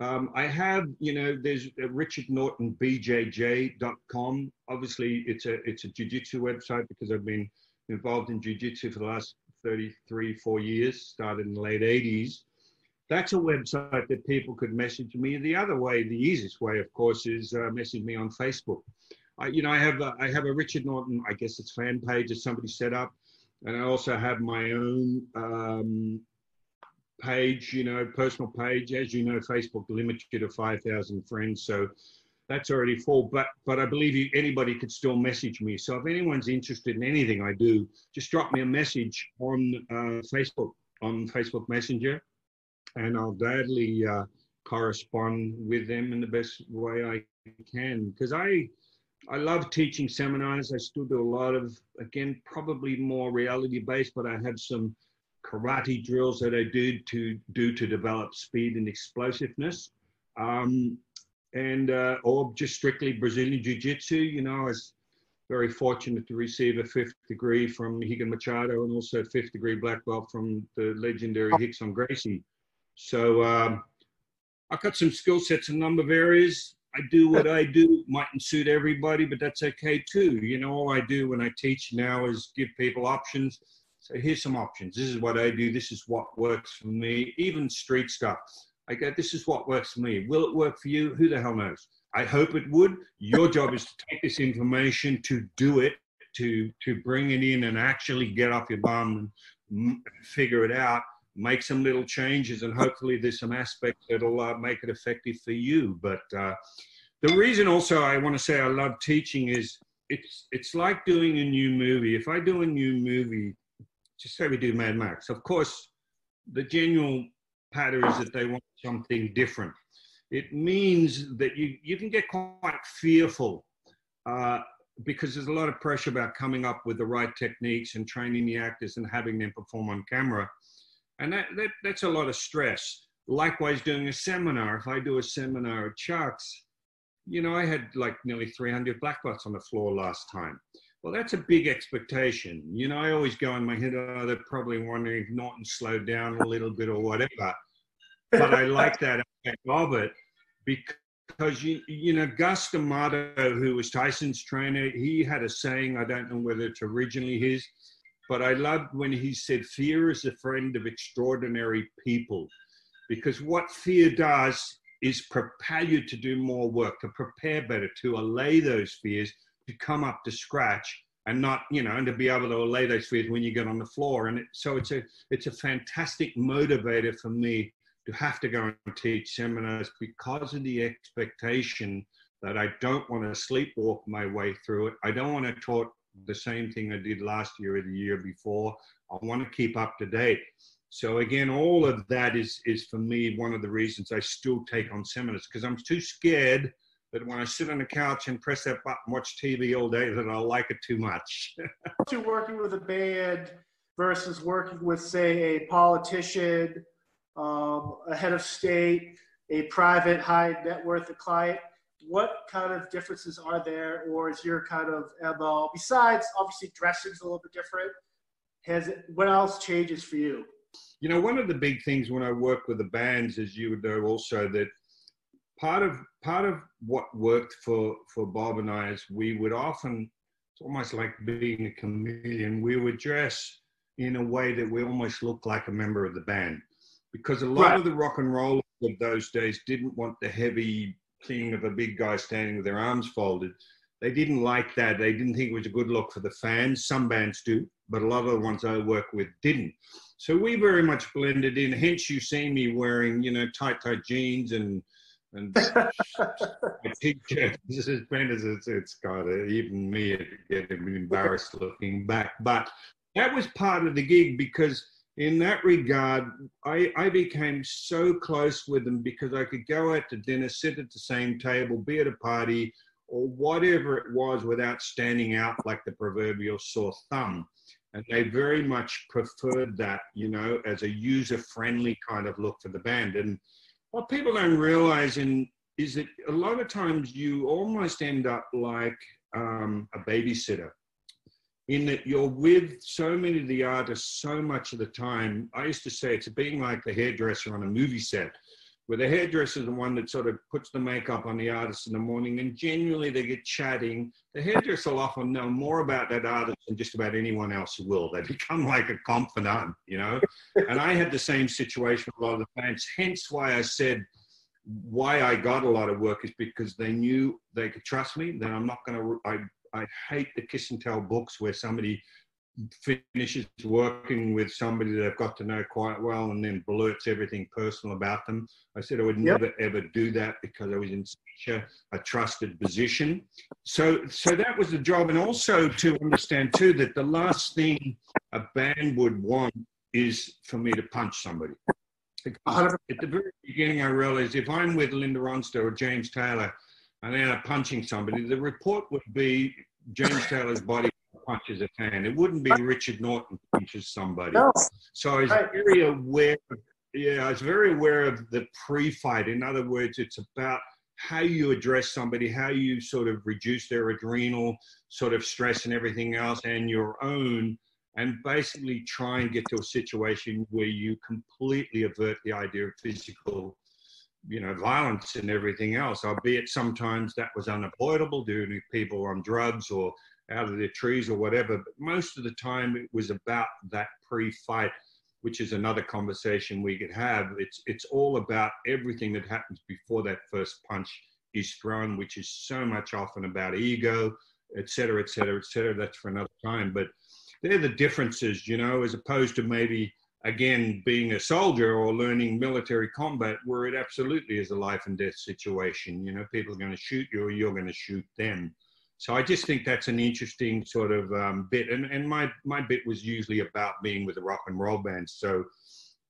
um, I have. You know, there's richardnortonbjj.com. Obviously, it's a it's a jiu-jitsu website because I've been involved in jiu-jitsu for the last 33, four years. Started in the late 80s. That's a website that people could message me. The other way, the easiest way, of course, is uh, message me on Facebook. I, you know, I have a, I have a Richard Norton, I guess it's fan page that somebody set up, and I also have my own um, page, you know, personal page. As you know, Facebook limits you to five thousand friends, so that's already full. But but I believe you, anybody could still message me. So if anyone's interested in anything I do, just drop me a message on uh, Facebook on Facebook Messenger, and I'll gladly uh, correspond with them in the best way I can because I I love teaching seminars. I still do a lot of, again, probably more reality based, but I have some karate drills that I do to do to develop speed and explosiveness. Um, and uh, or just strictly Brazilian Jiu Jitsu. You know, I was very fortunate to receive a fifth degree from Rigan Machado and also a fifth degree black belt from the legendary Rickson Gracie. So um, I've got some skill sets in a number of areas. I do what I do. Mightn't suit everybody, but that's okay too. You know, all I do when I teach now is give people options. So here's some options. This is what I do. This is what works for me. Even street stuff. I go, this is what works for me. Will it work for you? Who the hell knows? I hope it would. Your [LAUGHS] job is to take this information, to do it, to to bring it in and actually get off your bum and figure it out make some little changes, and hopefully there's some aspects that'll uh, make it effective for you. But uh, the reason also I want to say I love teaching is it's it's like doing a new movie. If I do a new movie, just say we do Mad Max, of course, the general pattern is that they want something different. It means that you you can get quite fearful. Uh, because there's a lot of pressure about coming up with the right techniques and training the actors and having them perform on camera. And that, that that's a lot of stress. Likewise, doing a seminar. If I do a seminar at Chuck's, you know, I had like nearly 300 black belts on the floor last time. Well, that's a big expectation. You know, I always go in my head, oh, they're probably wondering if Norton slowed down a little bit or whatever. But I like that aspect of it because, you, you know, Cus D'Amato, who was Tyson's trainer, he had a saying, I don't know whether it's originally his, but I loved when he said, fear is a friend of extraordinary people. Because what fear does is prepare you to do more work, to prepare better, to allay those fears, to come up to scratch and not, you know, and to be able to allay those fears when you get on the floor. And it, so it's a, it's a fantastic motivator for me to have to go and teach seminars because of the expectation that I don't want to sleepwalk my way through it. I don't want to talk the same thing I did last year or the year before. I want to keep up to date. So again, all of that is is for me one of the reasons I still take on seminars because I'm too scared that when I sit on the couch and press that button, watch TV all day, that I'll like it too much. [LAUGHS] to working with a band versus working with, say, a politician, um, a head of state, a private high net worth client. What kind of differences are there, or is your kind of MO besides obviously dressing's a little bit different? Has it, what else changes for you? You know, one of the big things when I work with the bands, as you would know also, that part of part of what worked for for Bob and I is we would often it's almost like being a chameleon. We would dress in a way that we almost looked like a member of the band, because a lot right. of the rock and roll of those days didn't want the heavy thing of a big guy standing with their arms folded. They didn't like that. They didn't think it was a good look for the fans. Some bands do, but a lot of the ones I work with didn't. So we very much blended in. Hence, you see me wearing, you know, tight, tight jeans and and. [LAUGHS] This is as it's, it's got even me getting embarrassed looking back. But that was part of the gig because in that regard, I, I became so close with them because I could go out to dinner, sit at the same table, be at a party, or whatever it was without standing out like the proverbial sore thumb and they very much preferred that, you know, as a user-friendly kind of look for the band. And what people don't realize in, is that a lot of times you almost end up like um, a babysitter in that you're with so many of the artists so much of the time. I used to say it's being like the hairdresser on a movie set where the hairdresser is the one that sort of puts the makeup on the artist in the morning and genuinely they get chatting. The hairdresser will often know more about that artist than just about anyone else will. They [LAUGHS] become like a confidant, you know? and I had the same situation with a lot of the fans, hence why I said why I got a lot of work is because they knew they could trust me, that I'm not going to, I, I hate the kiss and tell books where somebody finishes working with somebody that I've got to know quite well and then blurts everything personal about them. I said I would yep. never ever do that because I was in such a, a, trusted position. So so that was the job. And also to understand too that the last thing a band would want is for me to punch somebody. At the very beginning I realized if I'm with Linda Ronstadt or James Taylor and then I'm punching somebody, the report would be James Taylor's body punches a fan. It wouldn't be Richard Norton punches somebody. No. So I was very aware. Yeah, I was very aware of the pre-fight. In other words, it's about how you address somebody, how you sort of reduce their adrenal sort of stress and everything else, and your own, and basically try and get to a situation where you completely avert the idea of physical you know, violence and everything else, albeit sometimes that was unavoidable due to people on drugs or out of their trees or whatever. But most of the time, it was about that pre-fight, which is another conversation we could have. It's it's all about everything that happens before that first punch is thrown, which is so much often about ego, et cetera, et cetera, et cetera. That's for another time. But they're the differences, you know, as opposed to maybe again being a soldier or learning military combat where it absolutely is a life and death situation you know people are going to shoot you or you're going to shoot them So I just think that's an interesting sort of um, bit. And, and my, my bit was usually about being with a rock and roll band. So,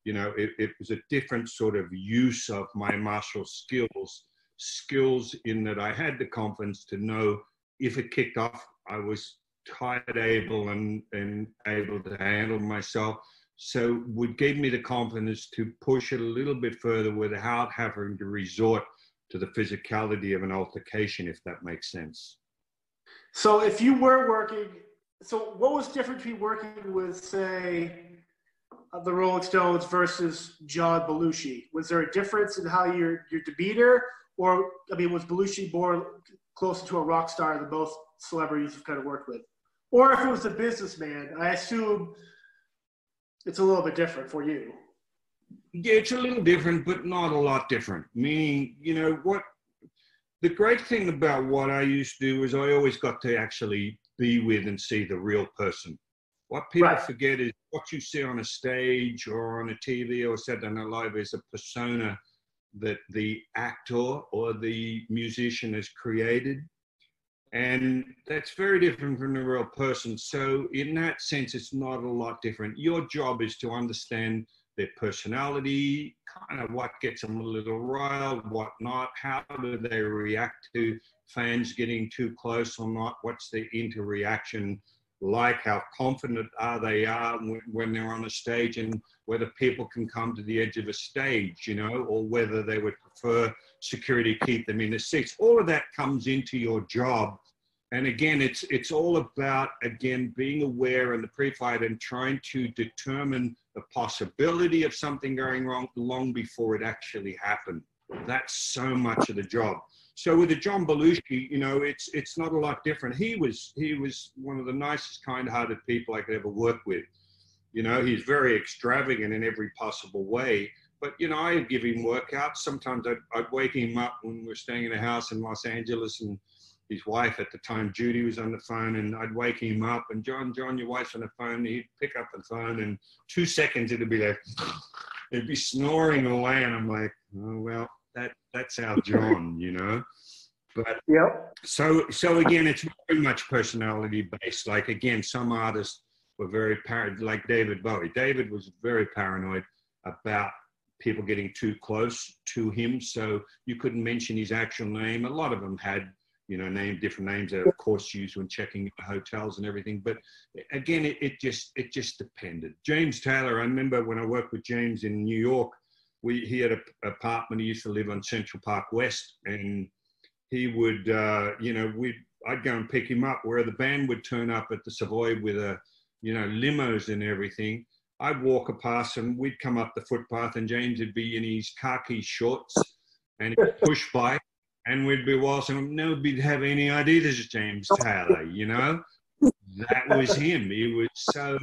you know, it, it was a different sort of use of my martial skills, skills in that I had the confidence to know if it kicked off, I was tired, able, and, and able to handle myself. So would gave me the confidence to push it a little bit further without having to resort to the physicality of an altercation, if that makes sense. So if you were working, so what was different between working with, say, the Rolling Stones versus John Belushi? Was there a difference in how your your demeanor, or I mean, was Belushi more closer to a rock star than both celebrities you've kind of worked with? Or if it was a businessman, I assume it's a little bit different for you. Yeah, it's a little different, but not a lot different. Meaning, you know, what the great thing about what I used to do is I always got to actually be with and see the real person. What people right. forget is what you see on a stage or on a TV or Saturday Night Live is a persona that the actor or the musician has created. And that's very different from the real person. So, in that sense, it's not a lot different. Your job is to understand their personality, kind of what gets them a little riled, what not, how do they react to fans getting too close or not, what's their interreaction like, how confident are they are when they're on a stage, and whether people can come to the edge of a stage, you know, or whether they would prefer security keep them in the seats. All of that comes into your job and again, it's it's all about again being aware in the pre-fight and trying to determine the possibility of something going wrong long before it actually happened. That's so much of the job. So with the John Belushi, you know, it's it's not a lot different. He was he was one of the nicest, kind-hearted people I could ever work with. You know, he's very extravagant in every possible way. But you know, I'd give him workouts. Sometimes I'd, I'd wake him up when we are staying in a house in Los Angeles and his wife at the time, Judy, was on the phone, and I'd wake him up, and John, John, your wife's on the phone. He'd pick up the phone, and two seconds it'd be like, [LAUGHS] it'd be snoring away, and I'm like, oh well, that that's our [LAUGHS] John, you know. But yeah. So so again, it's very much personality based. Like again, some artists were very paranoid, like David Bowie. David was very paranoid about people getting too close to him, so you couldn't mention his actual name. A lot of them had you know, name different names that of course used when checking hotels and everything. But again, it, it just it just depended. James Taylor, I remember when I worked with James in New York, we he had an apartment. He used to live on Central Park West, and he would, uh, you know, we I'd go and pick him up where the band would turn up at the Savoy with a, you know, limos and everything. I'd walk past and we'd come up the footpath, and James would be in his khaki shorts and push bike and we'd be waltzing. Nobody'd have any idea this is James Taylor, you know? That was him. He was so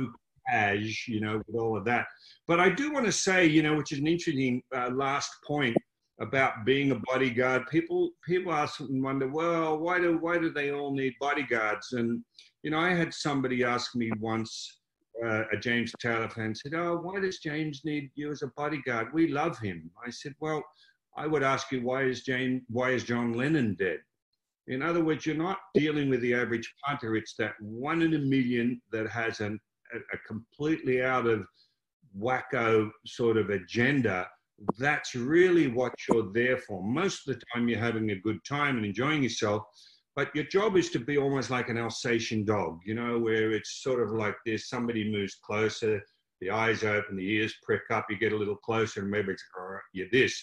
cash, you know, with all of that. But I do want to say, you know, which is an interesting uh, last point about being a bodyguard. People people ask and wonder, well, why do why do they all need bodyguards? And you know, I had somebody ask me once, uh, a James Taylor fan said, "Oh, why does James need you as a bodyguard? We love him." I said, "Well." I would ask you, why is Jane, why is John Lennon dead? In other words, you're not dealing with the average punter. It's that one in a million that has an, a, a completely out of wacko sort of agenda. That's really what you're there for. Most of the time, you're having a good time and enjoying yourself. But your job is to be almost like an Alsatian dog, you know, where it's sort of like this somebody moves closer, the eyes open, the ears prick up, you get a little closer, and maybe it's, oh, you're this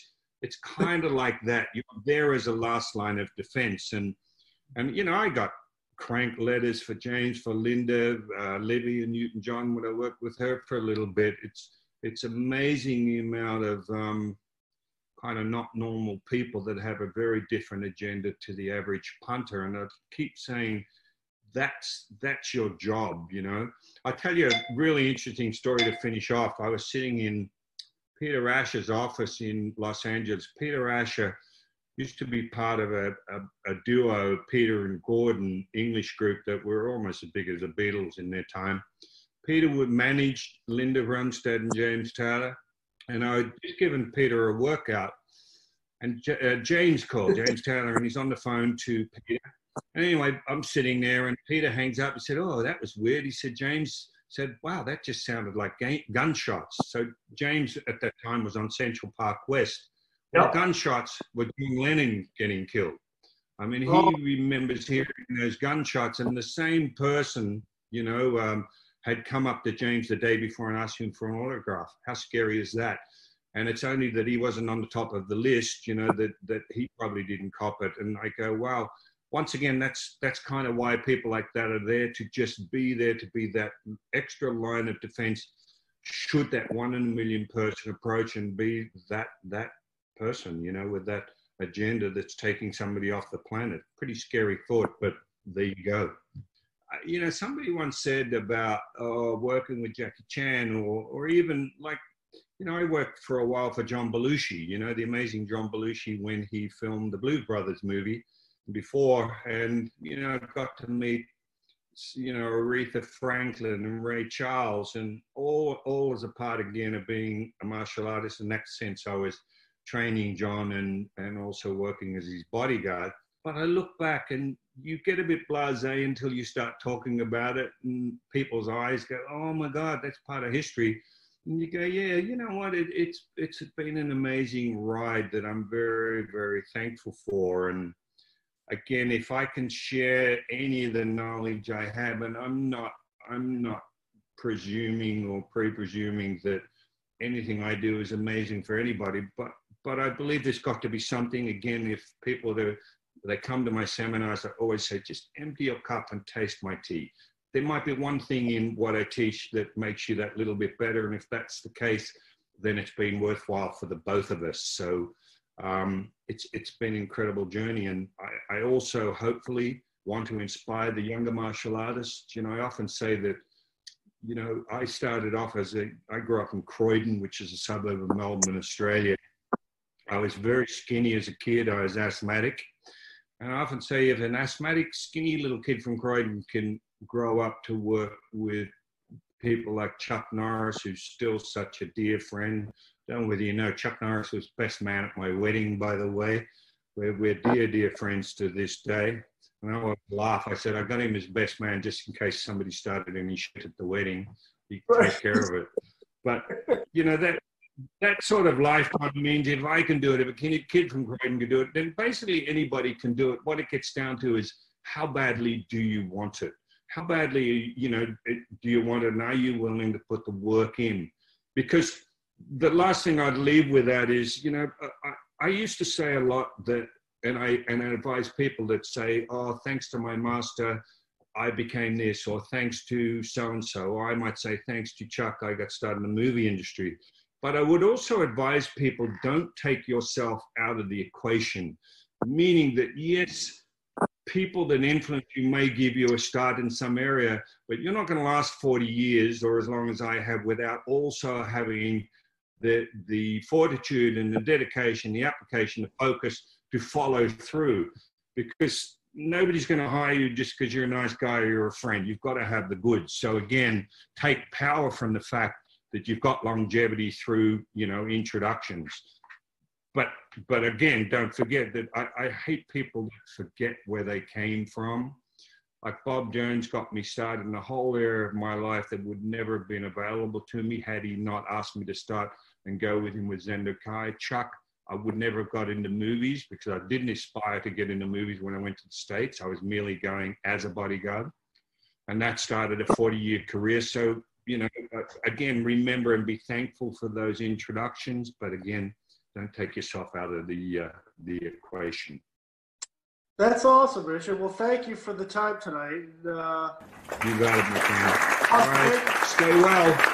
it's kind of [LAUGHS] like that. You're there as a last line of defense. And, and you know, I got crank letters for James, for Linda, uh, Libby, and Newton John when I worked with her for a little bit. It's, it's amazing the amount of um, kind of not normal people that have a very different agenda to the average punter. And I keep saying, that's that's your job, you know. I tell you a really interesting story to finish off. I was sitting in Peter Asher's office in Los Angeles. Peter Asher used to be part of a, a, a, duo, Peter and Gordon English group that were almost as big as the Beatles in their time. Peter would manage Linda Ronstadt and James Taylor, and I had just given Peter a workout, and J- uh, James called [LAUGHS] James Taylor, and he's on the phone to Peter, Anyway, I'm sitting there, and Peter hangs up and said, "Oh, that was weird." He said, "James." Said, wow, that just sounded like gunshots. So James at that time was on Central Park West. Yep. gunshots were John Lennon getting killed. I mean, he oh. remembers hearing those gunshots, and the same person, you know, um, had come up to James the day before and asked him for an autograph. How scary is that? And it's only that he wasn't on the top of the list, you know, that that he probably didn't cop it. And I go, wow. Once again, that's that's kind of why people like that are there to just be there to be that extra line of defense. Should that one in a million person approach and be that that person, you know, with that agenda that's taking somebody off the planet. Pretty scary thought, but there you go. You know, somebody once said about uh, working with Jackie Chan, or or even like, you know, I worked for a while for John Belushi. You know, the amazing John Belushi when he filmed the Blues Brothers movie before, and you know, got to meet you know Aretha Franklin and Ray Charles, and all all as a part again of being a martial artist. In that sense, I was training John and, and also working as his bodyguard. But I look back and you get a bit blasé until you start talking about it, and people's eyes go, "Oh my God, that's part of history." And you go, "Yeah, you know what? It, it's it's been an amazing ride that I'm very very thankful for." And again, if I can share any of the knowledge I have, and I'm not I'm not presuming or pre-presuming that anything I do is amazing for anybody, but but I believe there's got to be something. Again, if people they come to my seminars, I always say, just empty your cup and taste my tea. There might be one thing in what I teach that makes you that little bit better, and if that's the case, then it's been worthwhile for the both of us. So um, it's it's been an incredible journey, and I, I also hopefully want to inspire the younger martial artists. You know, I often say that you know, I started off as a, I grew up in Croydon, which is a suburb of Melbourne, Australia. I was very skinny as a kid. I was asthmatic. And I often say if an asthmatic, skinny little kid from Croydon can grow up to work with people like Chuck Norris, who's still such a dear friend. Don't know whether you know, Chuck Norris was best man at my wedding, by the way. We're, we're dear, dear friends to this day. And I would laugh. I said, I got him as best man just in case somebody started any shit at the wedding. He could take care of it. But, you know, that that sort of lifetime means if I can do it, if a kid from Croydon can do it, then basically anybody can do it. What it gets down to is how badly do you want it? How badly, you know, do you want it? And are you willing to put the work in? Because the last thing I'd leave with that is, you know, I, I used to say a lot that, and I and I advise people that say, oh, thanks to my master, I became this, or thanks to so and so, or I might say, thanks to Chuck, I got started in the movie industry. But I would also advise people don't take yourself out of the equation, meaning that yes, people that influence you may give you a start in some area, but you're not going to last 40 years or as long as I have without also having the, the fortitude and the dedication, the application, the focus to follow through. Because nobody's going to hire you just because you're a nice guy or you're a friend. You've got to have the goods. So again, take power from the fact that you've got longevity through you know introductions. But but again don't forget that I, I, hate people that forget where they came from. Like bob jones got me started in a whole area of my life that would never have been available to me had he not asked me to start and go with him with Zen Do Kai chuck i would never have got into movies because i didn't aspire to get into movies when i went to the states. I was merely going as a bodyguard. And that started a 40 year career. So you know, again, remember and be thankful for those introductions, but again, don't take yourself out of the uh, the equation. That's awesome, Richard. Well, thank you for the time tonight. Uh, you got it, my friend. All right, stay well.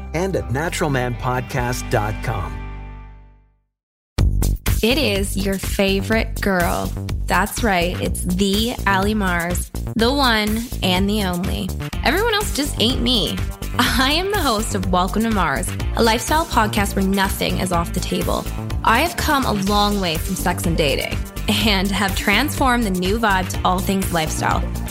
and at naturalmanpodcast.com. It is your favorite girl. That's right, it's the Ally Mars, the one and the only. Everyone else just ain't me. I am the host of Welcome to Mars, a lifestyle podcast where nothing is off the table. I have come a long way from sex and dating and have transformed the new vibe to all things lifestyle.